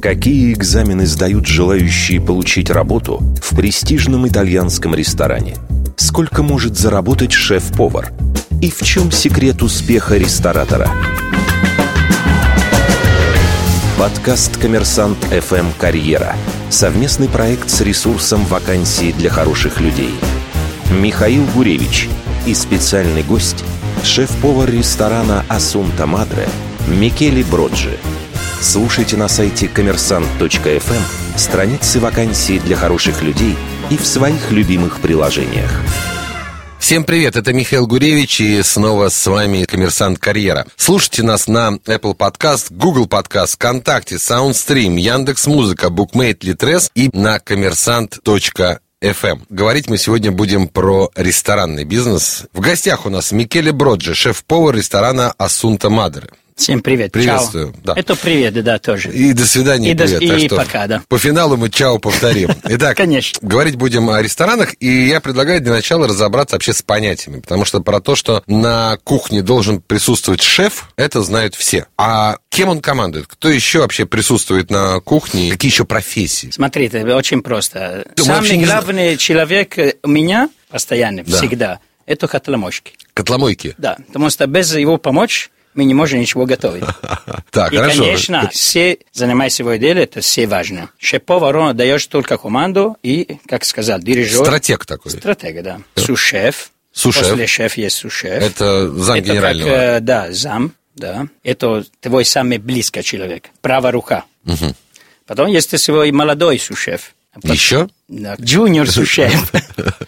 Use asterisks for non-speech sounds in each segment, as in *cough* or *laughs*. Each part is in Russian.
Какие экзамены сдают желающие получить работу в престижном итальянском ресторане? Сколько может заработать шеф-повар? И в чем секрет успеха ресторатора? Подкаст «Коммерсант FM Карьера». Совместный проект с ресурсом вакансии для хороших людей. Михаил Гуревич и специальный гость – шеф-повар ресторана «Асунта Мадре» Микеле Броджи. Слушайте на сайте коммерсант.фм страницы вакансий для хороших людей и в своих любимых приложениях. Всем привет, это Михаил Гуревич и снова с вами «Коммерсант Карьера». Слушайте нас на Apple Podcast, Google Podcast, ВКонтакте, SoundStream, Яндекс.Музыка, Bookmate, Litres и на коммерсант.фм. FM. Говорить мы сегодня будем про ресторанный бизнес. В гостях у нас Микеле Броджи, шеф-повар ресторана «Асунта Мадре». Всем привет. Приветствую. Чао. Да. Это привет, да, тоже. И до свидания, и привет. До, и пока, да. По финалу мы чао повторим. *laughs* Итак, Конечно. говорить будем о ресторанах, и я предлагаю для начала разобраться вообще с понятиями, потому что про то, что на кухне должен присутствовать шеф, это знают все. А кем он командует? Кто еще вообще присутствует на кухне? Какие еще профессии? Смотрите, очень просто. Мы Самый главный человек у меня постоянно, Да. всегда, это котломойки. Котломойки. Да, потому что без его помочи мы не можем ничего готовить. *laughs* Так, И, хорошо. конечно, все занимаются своим делом, это все важно. Шеф-повар, он даешь только команду и, как сказать, дирижер. Стратег такой. Стратега, да. Сушеф. Сушеф. После шеф есть сушеф. Это зам Это генерального. Как, э, да, зам, да. Это твой самый близкий человек, правая рука. Потом есть свой молодой сушеф. Еще? Да, Джуниор сушеф.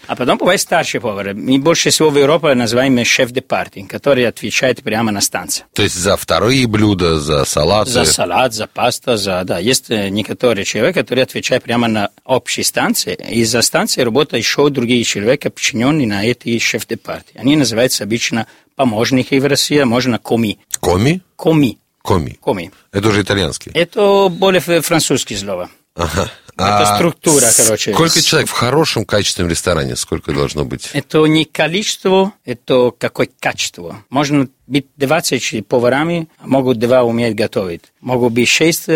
А потом бывает старший повар. Мы больше всего в Европе называем шеф де парти, который отвечает прямо на станции. То есть за вторые блюда, за салаты. За салат, за паста, за... Да, есть э, некоторые человек, которые отвечают прямо на общей станции. И за станцией работают еще другие человека, подчиненные на эти шеф де парти. Они называются обычно помощники в России, а можно коми. Коми? Коми. Коми. Коми. Это уже итальянский. Это более ф- французское слово. Ага. Это структура, короче. Сколько человек в хорошем качественном ресторане? Сколько должно быть? Это не количество, это какое качество. Можно быть 20 поварами, а могут два уметь готовить. Могут быть 6,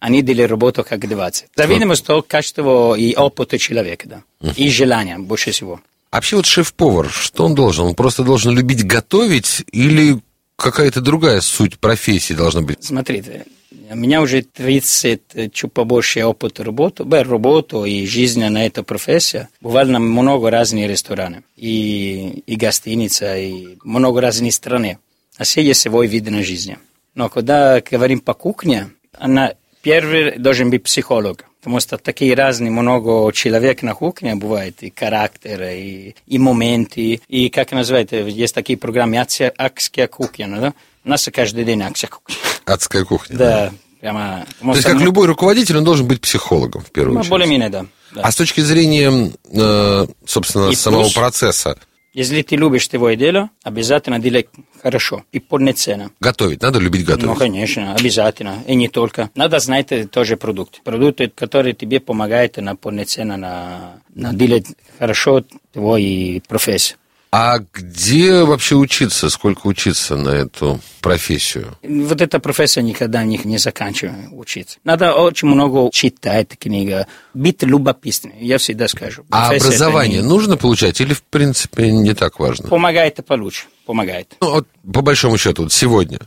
они делают работу как 20. Зависимость от качества и опыта человека, да. И желания, больше всего. А Вообще вот шеф-повар, что он должен? Он просто должен любить готовить или какая-то другая суть профессии должна быть? Смотрите, у меня уже 30, э, чуть побольше опыта работы, бе, работу и жизни на эту профессию. Буквально много разных ресторанов. И, и гостиница, и много разных стран. А все есть свой вид на жизнь. Но когда говорим по кухне, она первый должен быть психолог. Потому что такие разные много человек на кухне бывает, и характеры, и, и моменты, и как называется, есть такие программы «Акция- «Акская кухня», ну, да? У нас каждый день акция кухня. Адская кухня. Да, прямо... То есть, как любой руководитель, он должен быть психологом, в первую Ну, очередь. более-менее, да. да. А с точки зрения, э, собственно, И самого плюс- процесса, Если ты любишь твое дело, обязательно делай хорошо и полноценно. готовить, надо любить готовить. Ну, конечно, обязательно. И не только. Надо знать э, тоже продукт. Продукты, которые тебе помогают на полноценно на, на делать хорошо твой профессию. А где вообще учиться? Сколько учиться на эту профессию? Вот эта профессия никогда не, не заканчивает учиться. Надо очень много читать книги, быть любопытным, я всегда скажу. А Профессия это образование не- нужно получать или, в принципе, не так важно? Помогает получше, помогает. Ну, вот, по большому счету, вот сегодня,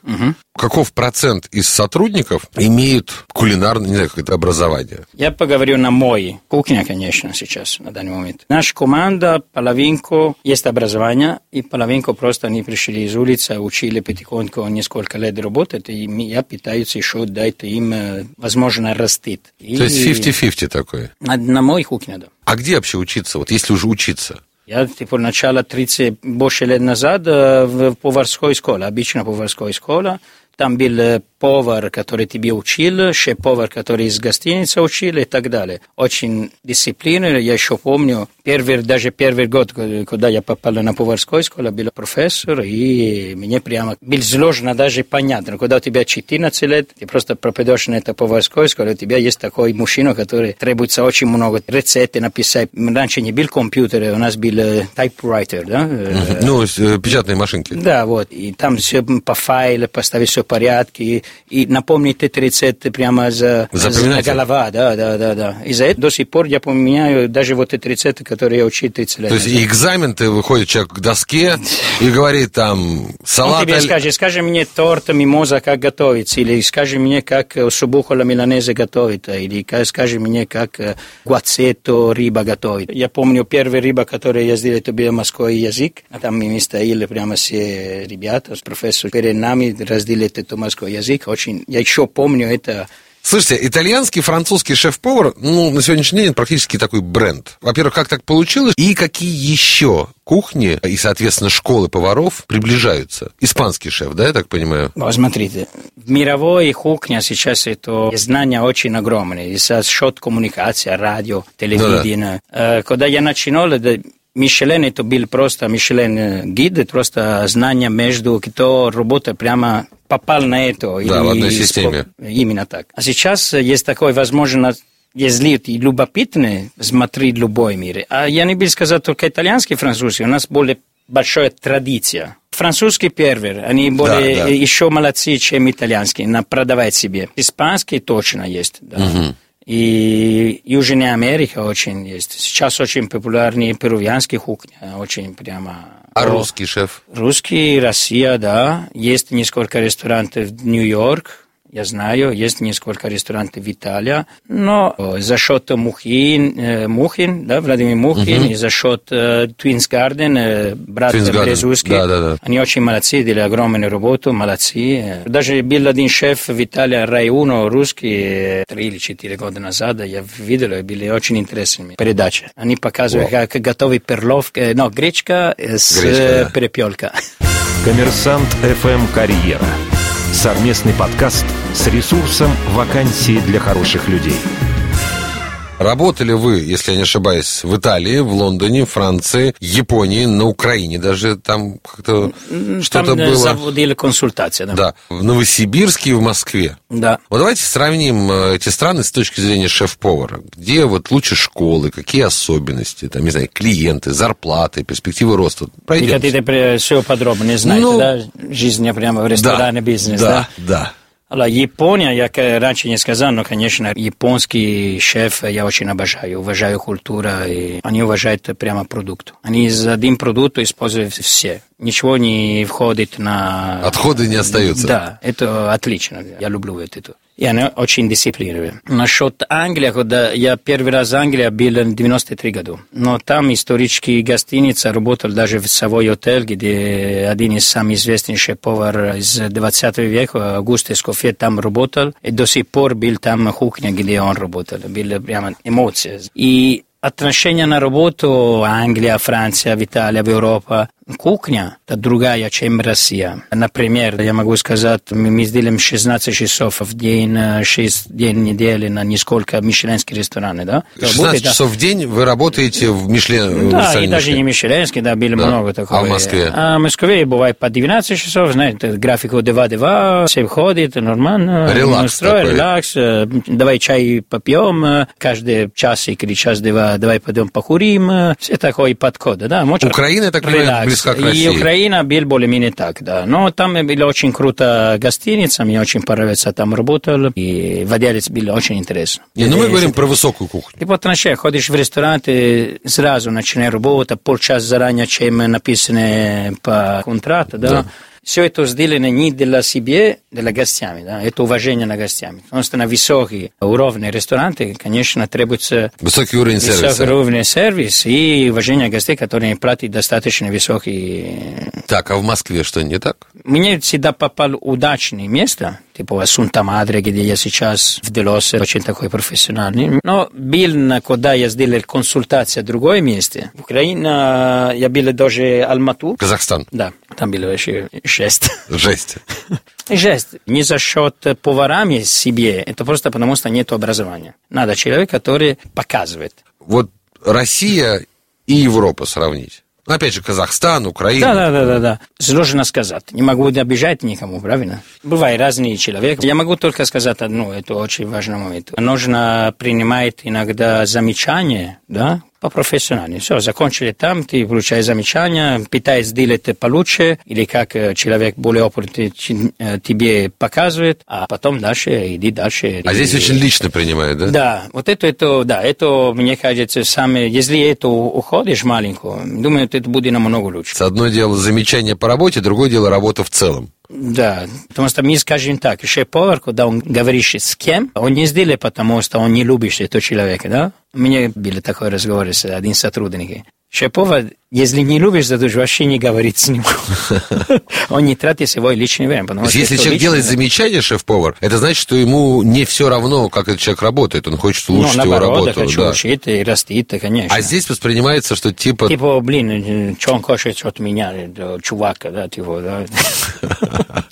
каков процент из сотрудников имеют кулинарное, не знаю, какое-то образование? Я поговорю на мой кухне, конечно, сейчас, на данный момент. Наша команда, половинку есть образование, и половинку просто они пришли из улицы, учили потихоньку несколько лет работать, и я пытаюсь еще дать им, э, возможно, растить. И То есть 50-50 такое. На, на мой кухне, да. А где вообще учиться, вот если уже учиться? Я, типа, начало 30 больше лет назад э, в поварской школе, обычно поварской школа. Там был повар, который тебе учил, шеф-повар, который из гостиницы учил и так далее. Очень дисциплина. Я еще помню, первый, даже первый год, ко- когда я попал на поварскую школу, был профессор, и мне прямо было сложно даже понятно. Когда у тебя 14 лет, ты просто пропадешь на это поварскую школу, у тебя есть такой мужчина, который требуется очень много рецептов написать. Раньше не был компьютер, у нас был typewriter, да? Ну, печатные машинки. да, вот. И там все по файлу поставить, все порядке, и, напомнить эти рецепты прямо за, за голова, да, да, да, да. И за это до сих пор я помню даже вот эти рецепты, которые я учил 30 лет То есть экзамен, ты выходит человек к доске и говорит там салат... Он тебе скажет, скажи мне торт мимоза, как готовить, или скажи мне, как субухола миланезе готовить, или скажи мне, как гуацетто рыба готовить. Я помню первый рыба, которую я сделал, это был морской язык, там мы стояли прямо все ребята, профессор перед нами разделили этот морской язык. Очень, я еще помню это Слушайте, итальянский, французский шеф-повар, ну, на сегодняшний день практически такой бренд. Во-первых, как так получилось? И какие еще кухни и, соответственно, школы поваров приближаются? Испанский шеф, да, я так понимаю? Ну, смотрите, мировой кухне сейчас это знания очень огромные. И за счет коммуникации, радио, телевидения. Ну, да. Э, когда я начинал, Мишелен это был просто Мишелен гид, просто знание между, кто работает прямо попал на это. Да, в одной системе. Именно так. А сейчас есть такой возможность если ты любопытный, смотри любой мир. А я не бы сказал только итальянский, французский, у нас более большая традиция. Французский первый, они более да, да. еще молодцы, чем итальянский, на продавать себе. Испанский точно есть. Да. Угу. И Южная Америка очень есть. Сейчас очень популярны перуviанские кухни, очень прямо... А русский шеф? Русский, Россия, да. Есть несколько ресторанов в Нью-Йорк, я знаю, есть несколько ресторанов в Италии, но за счет Мухин, э, Мухин да, Владимир Мухин, угу. и за счет э, Twins Garden, э, брат Брезуски, да, да, да. они очень молодцы, делали огромную работу, молодцы. Даже был один шеф в Италии, Рай Уно, русский, три или четыре года назад, я видел, были очень интересными передачи. Они показывают, Wow. как готовить перловка, no, гречка с гречка, да. перепелка. Коммерсант FM «Карьера». Совместный подкаст с ресурсом «Вакансии для хороших людей». Работали вы, если я не ошибаюсь, в Италии, в Лондоне, Франции, Японии, на Украине даже там как-то что-то было. заводили консультации, да. Да, в Новосибирске и в Москве. Да. Вот давайте сравним э, эти страны с точки зрения шеф-повара. Где вот лучше школы, какие особенности, там, не знаю, клиенты, зарплаты, перспективы роста. Пройдемте. Вы хотите все подробнее знаете, ну, да? Жизнь прямо в ресторане, да, бизнес, да? Да, да. Allora, Япония, як раньше не сказал, но, конечно, японский шеф я очень обожаю, уважаю культуру, и они уважают прямо продукт. Они за один продукт используют все. Ничего не входит на... Отходы не остаются. Да, это отлично. Я люблю это. И они очень дисциплинированы. Насчет Англии, когда я первый раз в Англии был в 93 году. Но там исторический гостиница работал даже в Савой отель, где один из самых известнейших повар из 20 века, Аугуст Эскофе, там работал. И до сих пор был там кухня, где он работал. Были прямо эмоции. И отношение на работу Англия, Франция, Италия, в Европа Кухня – это другая, чем Россия. Например, я могу сказать, мы сделаем 16 часов в день, 6 дней в неделю на несколько мишленских ресторанов, да? 16 будет, часов да. в день вы работаете в Мишлен? Да, и даже не мишленский, да, было да. много такого. А в Москве? А в Москве бывает по 12 часов, знаете, график 2-2, все входит, нормально. Релакс настрой, такой. релакс, давай чай попьем, каждый час или час-два, давай пойдем покурим, все такой подход, да? Украина, я так понимаю, близко к России. И Украина был более-менее так, да. Но там была очень круто гостиница, мне очень понравился, там работал, и владелец был очень интересный. Не, ну мы говорим про высокую кухню. Ты вот начинаешь, ходишь в ресторан, ты сразу начинаешь работать, полчаса заранее, чем написано по контракту, да. да все это сделано не для себя, для гостями, да, это уважение на гостями. Потому что на высокие уровни рестораны, конечно, требуется высокий уровень сервиса. Высокий уровень сервиса и уважение гостей, которые платят достаточно высокие. Так, а в Москве что, не так? Мне всегда попал удачное место, типа Асунта Мадре, где я сейчас в Делосе, очень такой профессиональный. Но был, когда я сделал консультацию в другое месте, в Украине, я был даже Алмату. Казахстан? Да, там было вообще жесть. Жесть. Жесть. Не за счет поварами себе, это просто потому, что нет образования. Надо человек, который показывает. Вот Россия и Европа сравнить. Ну, опять же, Казахстан, Украина. Да, да, да, да, да. Сложно сказать. Не могу обижать никому, правильно? Бывает разный человек. Я могу только сказать одно, это очень важный момент. Нужно принимать иногда замечания, да, по-профессиональному. Все, закончили там, ты получаешь замечания, пытаешься сделать получше, или как человек более опытный тебе показывает, а потом дальше иди дальше. А здесь очень лично принимают, да? Да, вот это, это, да, это, мне кажется, самое, если это уходишь маленькую, думаю, это будет намного лучше. С одно дело замечание по работе, другое дело работа в целом. Да, потому что мы скажем так, шеф-повар, когда он говорит с кем, он не сделает, потому что он не любит этого человека, да? У меня был такой разговор с одним сотрудником. Шеф-повар, если не любишь, то вообще не говорить с ним. *laughs* Он не тратит свое личное время. То есть, если человек делает замечание, шеф-повар, это значит, что ему не все равно, как этот человек работает. Он хочет улучшить ну, его работу. хочу да. учить и растить, конечно. А здесь воспринимается, что типа... Типа, блин, что он хочет от меня, чувака, да, типа, да. *laughs*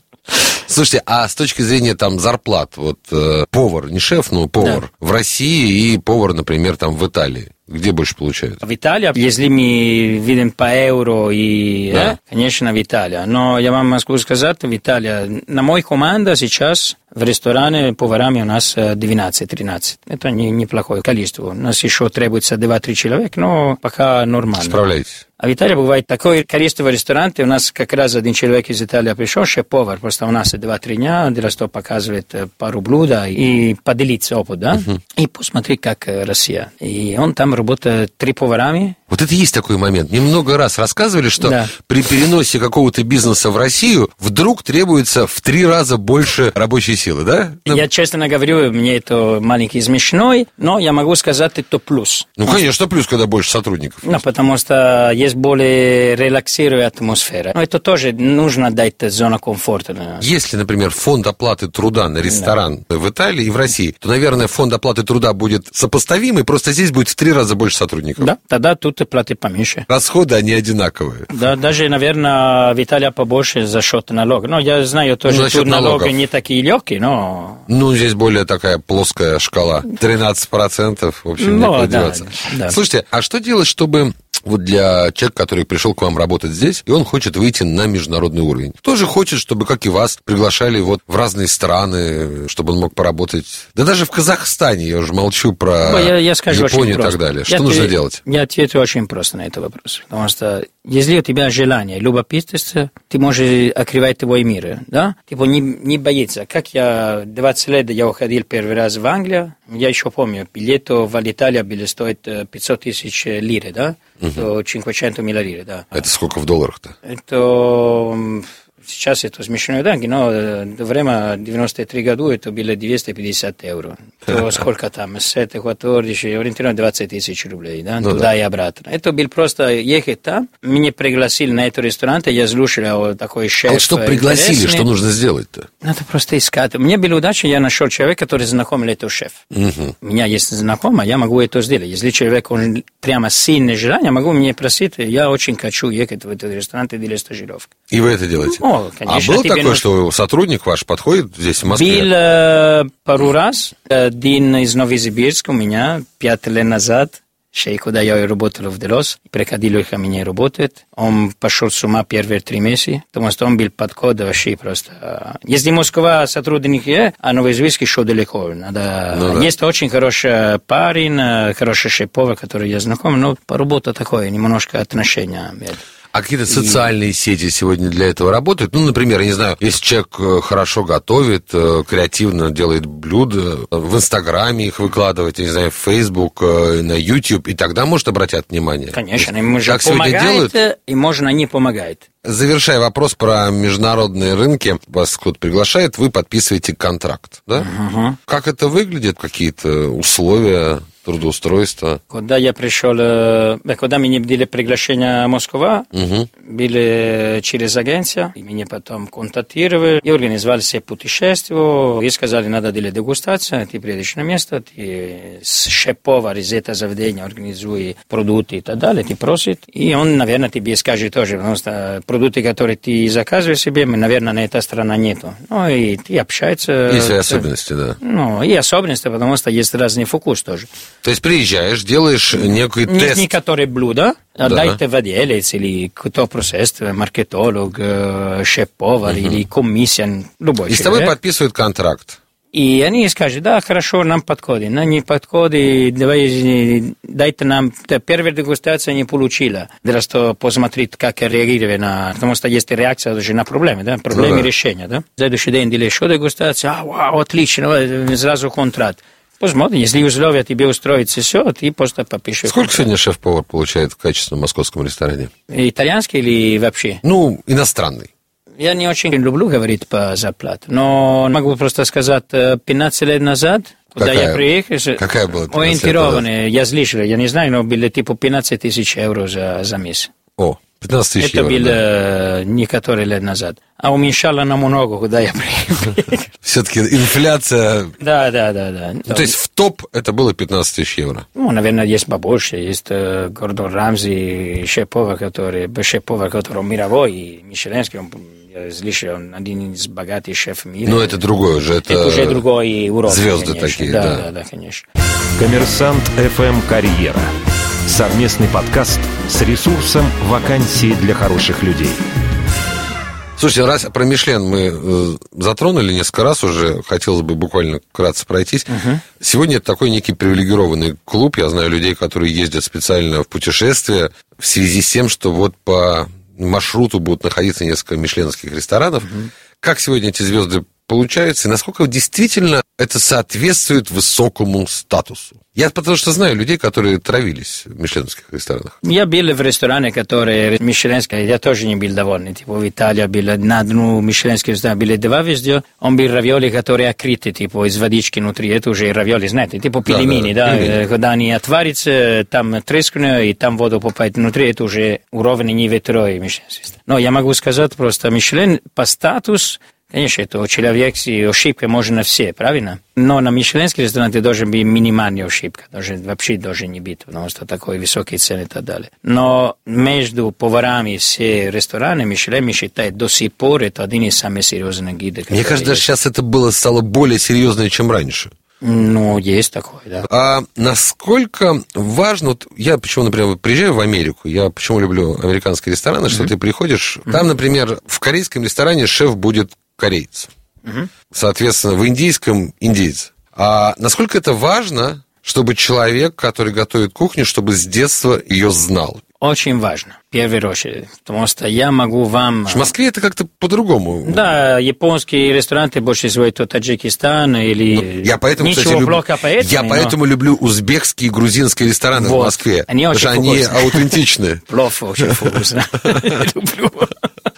Слушайте, а с точки зрения там зарплат, вот э, повар, не шеф, но повар да. в России и повар, например, там в Италии, где больше получают? В Италии, если мы видим по евро, и, да. э, конечно, в Италии. Но я вам могу сказать, в Италии, на мой команда сейчас в ресторане поварами у нас 12-13. Это не, неплохое количество. У нас еще требуется 2-3 человека, но пока нормально. Справляетесь? А в Италии бывает такое количество ресторанов. У нас как раз один человек из Италии пришел, шеф-повар, просто у нас 2-3 дня, для того показывает э, пару блюда и поделиться опыт, да, uh-huh. и посмотреть, как э, Россия. И он там работает три поварами, вот это есть такой момент. Мне много раз рассказывали, что да. при переносе какого-то бизнеса в Россию вдруг требуется в три раза больше рабочей силы, да? Ну... Я честно говорю, мне это маленький смешной, но я могу сказать, это плюс. Ну, конечно, плюс, когда больше сотрудников. Ну, потому что есть более релаксирующая атмосфера. Но это тоже нужно дать зону комфорта. Если, например, фонд оплаты труда на ресторан да. в Италии и в России, то, наверное, фонд оплаты труда будет сопоставимый, просто здесь будет в три раза больше сотрудников. Да, тогда тут ты платишь поменьше. Расходы, они одинаковые. Да, даже, наверное, в Италии побольше за счет налога. Но я знаю тоже, ну, тут налоги не такие легкие, но... Ну, здесь более такая плоская шкала. 13%, в общем, ну, некуда да. Да. Слушайте, а что делать, чтобы вот для человека, который пришел к вам работать здесь, и он хочет выйти на международный уровень. Тоже хочет, чтобы, как и вас, приглашали вот в разные страны, чтобы он мог поработать. Да даже в Казахстане, я уже молчу про я, я скажу Японию и так далее. Что я нужно ответ, делать? Я отвечу очень просто на этот вопрос. Потому что если у тебя желание, любопытство, ты можешь открывать твой мир, да? Типа не, не боиться. Как я 20 лет я уходил первый раз в Англию, я еще помню, билет в Италию были стоит 500 тысяч лир, да? Угу. 500 миллионов да. Это сколько в долларах-то? Это Сейчас это смешные деньги, но во время 93 году это было 250 евро. То *laughs* сколько там? С 14, ориентировочно 20 тысяч рублей, да? Ну, туда да. и обратно. Это был просто ехать там. Меня пригласили на этот ресторан, я слушал такой шеф. А вот что пригласили, интересный. что нужно сделать-то? Надо просто искать. Мне была удача, я нашел человека, который знакомый этого шеф. Угу. У меня есть знакомый, я могу это сделать. Если человек, он прямо сильное желание, могу мне просить, я очень хочу ехать в этот ресторан и делать стажировку. И вы это делаете? О, конечно. А было такое, нужно... что сотрудник ваш подходит здесь, в Москве? Был э, пару раз. Один из Новосибирска у меня пять лет назад Шей, куда я работал в Делос, приходил ко мне работать. Он пошел с ума первые три месяца, потому что он был подход вообще просто. Если Москва сотрудник есть, а Новосибирск еще далеко. Надо... Ну, да. Есть очень хороший парень, хороший шеф-повар, который я знаком, но поработа такое, немножко отношения. А какие-то социальные и... сети сегодня для этого работают? Ну, например, я не знаю, если человек э, хорошо готовит, э, креативно делает блюда, в Инстаграме их выкладывает, я не знаю, в Фейсбук, э, на YouTube, и тогда может обратят внимание. Конечно, им же помогает, делают? и можно не помогает. Завершая вопрос про международные рынки, вас кто-то приглашает, вы подписываете контракт, да? Угу. Как это выглядит? Какие-то условия? Трудоустройства? Когда я пришел, э, когда мне были приглашения Москва, угу. были через агенцию, и меня потом контактировали, и организовали все путешествия, и сказали, надо делать дегустацию, ты приедешь на место, ты с шеф-повар из этого заведения организуй продукты и так далее, ты просит, и он, наверное, тебе скажет тоже, потому что продукты, которые ты заказываешь себе, наверное, на этой стране нету. Ну, и ты общаешься. Есть особенности, да. Ну, и особенности, потому что есть разный вкус тоже. То есть приезжаешь, делаешь некий не, тест. Некоторые блюда, да. дайте или кто процесс, маркетолог, э, шеф-повар угу. или комиссия, любой И человек. с тобой подписывают контракт. И они скажут, да, хорошо, нам подходит, нам не подходит, давай, дайте нам, первая дегустация не получила, для того посмотреть, как реагировать на, потому что есть реакция даже на проблемы, да, проблемы Ну да. решения, да. Следующий день делаешь еще дегустация, а, вау, отлично, сразу контракт. Посмотрим, если условия тебе устроятся, все, ты просто попишешь. Сколько сегодня шеф-повар получает в качественном московском ресторане? Итальянский или вообще? Ну, иностранный. Я не очень люблю говорить по зарплате, но могу просто сказать, э, 15 лет назад, когда Какая- я приехал, какая была 15 лет ориентированный, я слышал, я не знаю, но были типа 15 тысяч евро за, за месяц. О, 15 тысяч Это евро. было да. э, некоторые лет назад. А уменьшало намного, когда я приехал. *laughs* Все-таки инфляция... Да, да, да, да. Ну, то есть в топ это было 15 тысяч евро. Ну, наверное, есть побольше. Есть э, Гордон Рамзи, шеф-повар, который, шеф-повар, который мировой, и мишеленский, он, я слышал, он один из богатых шефов мира. Но это другое уже. Это, Это уже другой уровень. звезды конечно. такие, да. да. Да, да, конечно. Коммерсант FM «Карьера». Совместный подкаст с ресурсом «Вакансии для хороших людей». Слушайте, раз про Мишлен мы э, затронули несколько раз уже, хотелось бы буквально вкратце пройтись. Сегодня это такой некий привилегированный клуб. Я знаю людей, которые ездят специально в путешествия в связи с тем, что вот по маршруту будут находиться несколько мишленских ресторанов. Как сегодня эти звезды получаются и насколько действительно это соответствует высокому статусу? Я потому что знаю людей, которые травились в мишленских ресторанах. Я был в ресторане, который мишеленский, я тоже не был довольный. Типа в Италии был на дну мишеленский ресторан, были два везде. Он был равиоли, которые открыты, типа из водички внутри. Это уже равиоли, знаете, типа Да, пельмени, да, да, пельмени. э, когда они отварятся, там трескают, и там воду попадает внутри, это уже уровень не второй мишеленский ресторан. Но я могу сказать просто, Мишлен по статусу Конечно, это человек, и ошибка можно все, правильно? Но на мишленский ресторан ты должен быть минимальная ошибка, должен, вообще должен не быть, потому что такой высокий цены и так далее. Но между поварами все рестораны Мишлен считает до сих пор это один из самых серьезных гидов. Мне кажется, есть. сейчас это было стало более серьезно, чем раньше. Ну, есть такое, да. А насколько важно, вот я почему, например, приезжаю в Америку, я почему люблю американские рестораны, что ты приходишь, там, например, в корейском ресторане шеф будет кореец, соответственно, в индийском индейец. А насколько это важно, чтобы человек, который готовит кухню, чтобы с детства ее знал? Очень важно, в первую очередь, потому что я могу вам... В Москве это как-то по-другому. Да, японские рестораны больше всего это Таджикистан или... Ну, Я поэтому, Ничего кстати, люблю, плохо поэтому, я но- поэтому люблю узбекские и грузинские рестораны в Вот. Москве. Они потому что очень они вкусные. аутентичны. *laughs* Плов очень вкусно. *laughs* *laughs* Люблю.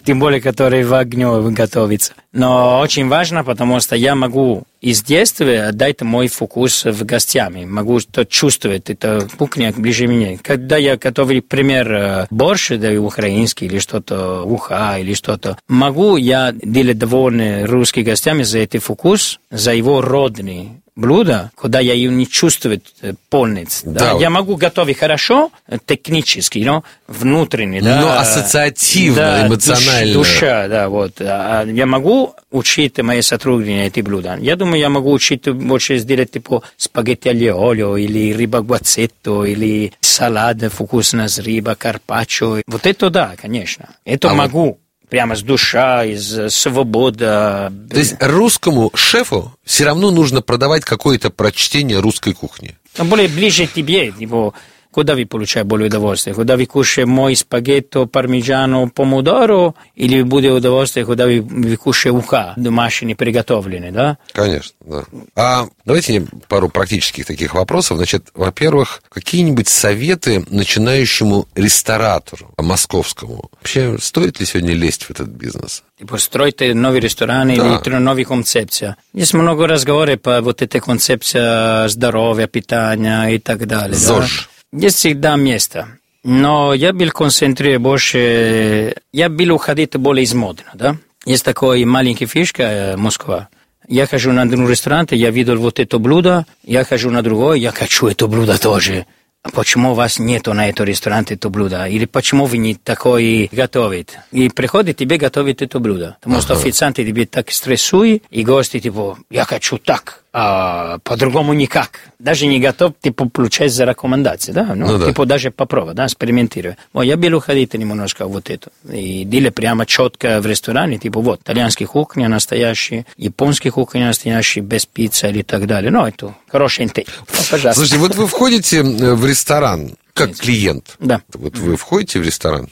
Тем более, который в огне готовится. Но очень важно, потому что я могу из детства отдать мой вкус в гостями. Могу то чувствовать, это кухня ближе мне. Когда я готовлю, пример, э, борщ, да, украинский, или что-то, уха, или что-то, могу я делать довольны русскими гостями за этот вкус, за его родный блюдо, когда я ее не чувствую э, полностью. Да, Да? вот. Я могу готовить хорошо, э, технически, но внутренне, да. Но ассоциативно, да, эмоционально. душ- душа, да, вот. А я могу учить мои сотрудники эти блюда. Я думаю, я могу учить больше сделать типа спагетти алио или рыба гуацетто, или салат вкусно с рыба, карпаччо. Вот это да, конечно. Это А вот- могу. Прямо с душа, из э, свобода. То есть русскому шефу все равно нужно продавать какое-то прочтение русской кухни. Но более ближе к тебе, типа, куда вы получаете более удовольствие? Когда вы кушаете мой спагетто, пармиджано, помидоро, или будет удовольствие, когда вы, вы кушаете уха, домашние приготовленные, да? Конечно, да. А давайте пару практических таких вопросов. Значит, во-первых, какие-нибудь советы начинающему ресторатору московскому? Вообще, стоит ли сегодня лезть в этот бизнес? Типа, стройте новые рестораны Да. или новые концепции. Есть много разговоров по вот этой концепции здоровья, питания и так далее. да? Есть всегда место. Но я был концентрирован больше... Я был уходить более из модно, да? Есть такой маленький фишка э, Москва. Я хожу на один ресторан, я видел вот это блюдо, я хожу на другой, я хочу это блюдо тоже. А почему у вас нету на этом ресторане это блюдо? Или почему вы не такой готовите? И приходит тебе готовить это блюдо. Потому что официанты тебе так стрессуют, и гости типа, я хочу так. А по-другому никак. Даже не готов, типа, получать за рекомендации, да? Ну, Ну да. типа, даже попробовать, да, экспериментируя. Вот, я был уходить немножко вот это. И дили прямо четко в ресторане, типа, вот, итальянские кухни настоящие, японские кухни настоящие, без пиццы или так далее. Ну, это хороший интейк. Ну, пожалуйста. Слушайте, вот вы входите э, в ресторан как клиент. Да. Вот вы входите в ресторан.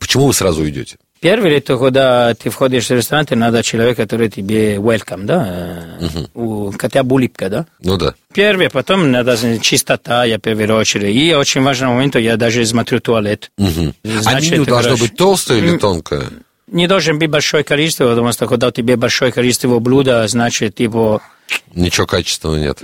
Почему вы сразу уйдете? Первый это когда ты входишь в ресторан, тебе надо человек, который тебе welcome, да? э, у- Хотя бы улыбка, да? Ну да. Первый, потом надо чистота, я в первую очередь. И очень важный момент, я даже смотрю туалет. А Значит, меню должно хорошо. быть толстое или тонкое? Не должен быть большое количество, потому что когда у тебя большое количество блюда, значит, типа, Ничего качественного нет.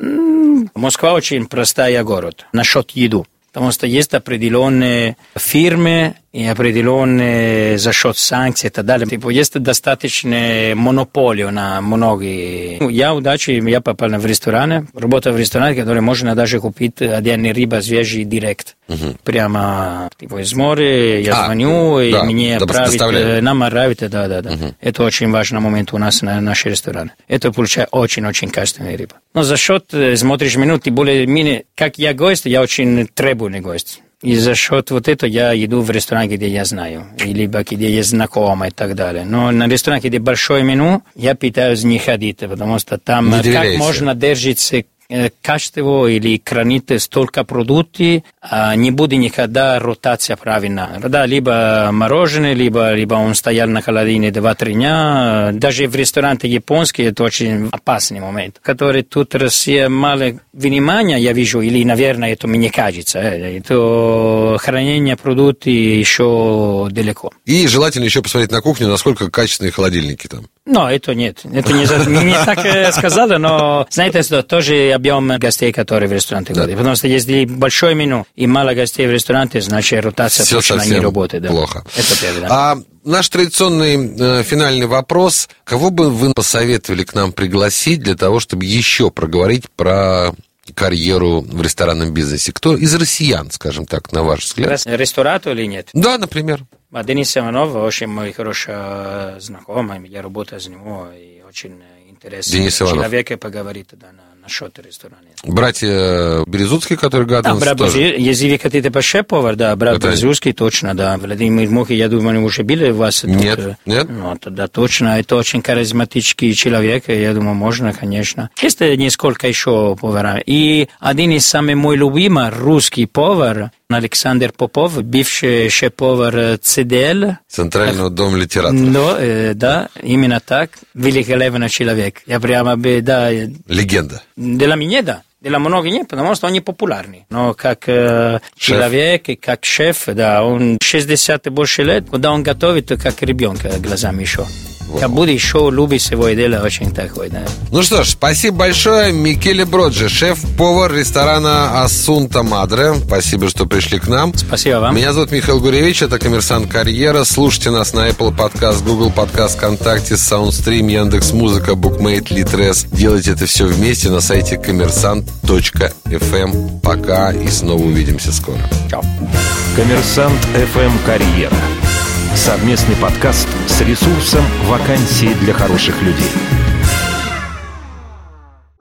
Москва очень простая город насчет еду. Потому что есть определенные фирмы и определенные за счет санкций и так далее. Типа, есть достаточно монополию на многие. Ну, Я удачи, я попал в рестораны, работаю в ресторане, который можно даже купить отдельный рыба свежий директ. Прямо типа, из моря, я А, звоню, и да, мне да, доставляют. э, нам отправят, да, да, да. Это очень важный момент у нас на нашей ресторане. Это получает очень-очень качественная рыба. Но за счет, э, смотришь меню, ты более-менее, как я гость, я очень требовательный гость. И за счет вот этого я иду в ресторан, где я знаю, либо где есть знакомые и так далее. Но на ресторан, где большое меню, я пытаюсь не ходить, потому что там Не как можно держать э, качество или хранить столько продуктов, а не будет никогда ротация правильно. Да, либо мороженое, либо, либо он стоял на холодильнике 2-3 дня. Даже в ресторане японский это очень опасный момент, который тут Россия мало внимания, я вижу, или, наверное, это мне кажется, э, это хранение продуктов еще далеко. И желательно еще посмотреть на кухню, насколько качественные холодильники там. Но это нет. Это не, не, так сказали, но знаете, что тоже объем гостей, которые в ресторане ходят. Потому что если большое меню и мало гостей в ресторане, значит ротация Все точно не работает. да. плохо. Это первое, да. А наш традиционный э, финальный вопрос. Кого бы вы посоветовали к нам пригласить для того, чтобы еще проговорить про карьеру в ресторанном бизнесе? Кто из россиян, скажем так, на ваш взгляд? Рес- Ресторатор или нет? Да, например. Денис Иванов очень мой хороший знакомый, я работаю с ним, и очень интересный Денис Иванов. человек и поговорит да, на, насчет ресторана. Братья Березутские, которые Да, гаданы, брат тоже. Если вы хотите по шеф-повар, да, брат Это- Берзюский, точно, да. Владимир Мухи, я думаю, уже были у вас. тут, Нет, э, нет. Ну, тогда точно, это очень харизматический человек, я думаю, можно, конечно. Есть несколько еще повара. И один из самых мой любимый русский повар, Александр Попов, бывший шеф-повар э, ЦДЛ, Центрального дома литератора. но, э, да, именно так, великолепный человек. Я прямо бы, да, э, Легенда. для меня, да. Для многих нет, потому что они популярны. Но как э, Шеф. человек как шеф, да, он 60 и больше лет, когда он готовит, то как ребенка глазами еще. Как будто еще любит свое дело очень такой, да. Ну что ж, спасибо большое. Микеле Броджи, шеф-повар ресторана Асунта Мадре. Спасибо, что пришли к нам. Спасибо вам. Меня зовут Михаил Гуревич, это «Коммерсант Карьера». Слушайте нас на Apple Podcast, Google Podcast, ВКонтакте, Soundstream, Яндекс Музыка, Bookmate, Litres. Делайте это все вместе на сайте коммерсант.фм. Пока и снова увидимся скоро. Чао. Коммерсант ФМ Карьера. Совместный подкаст с ресурсом «Вакансии для хороших людей».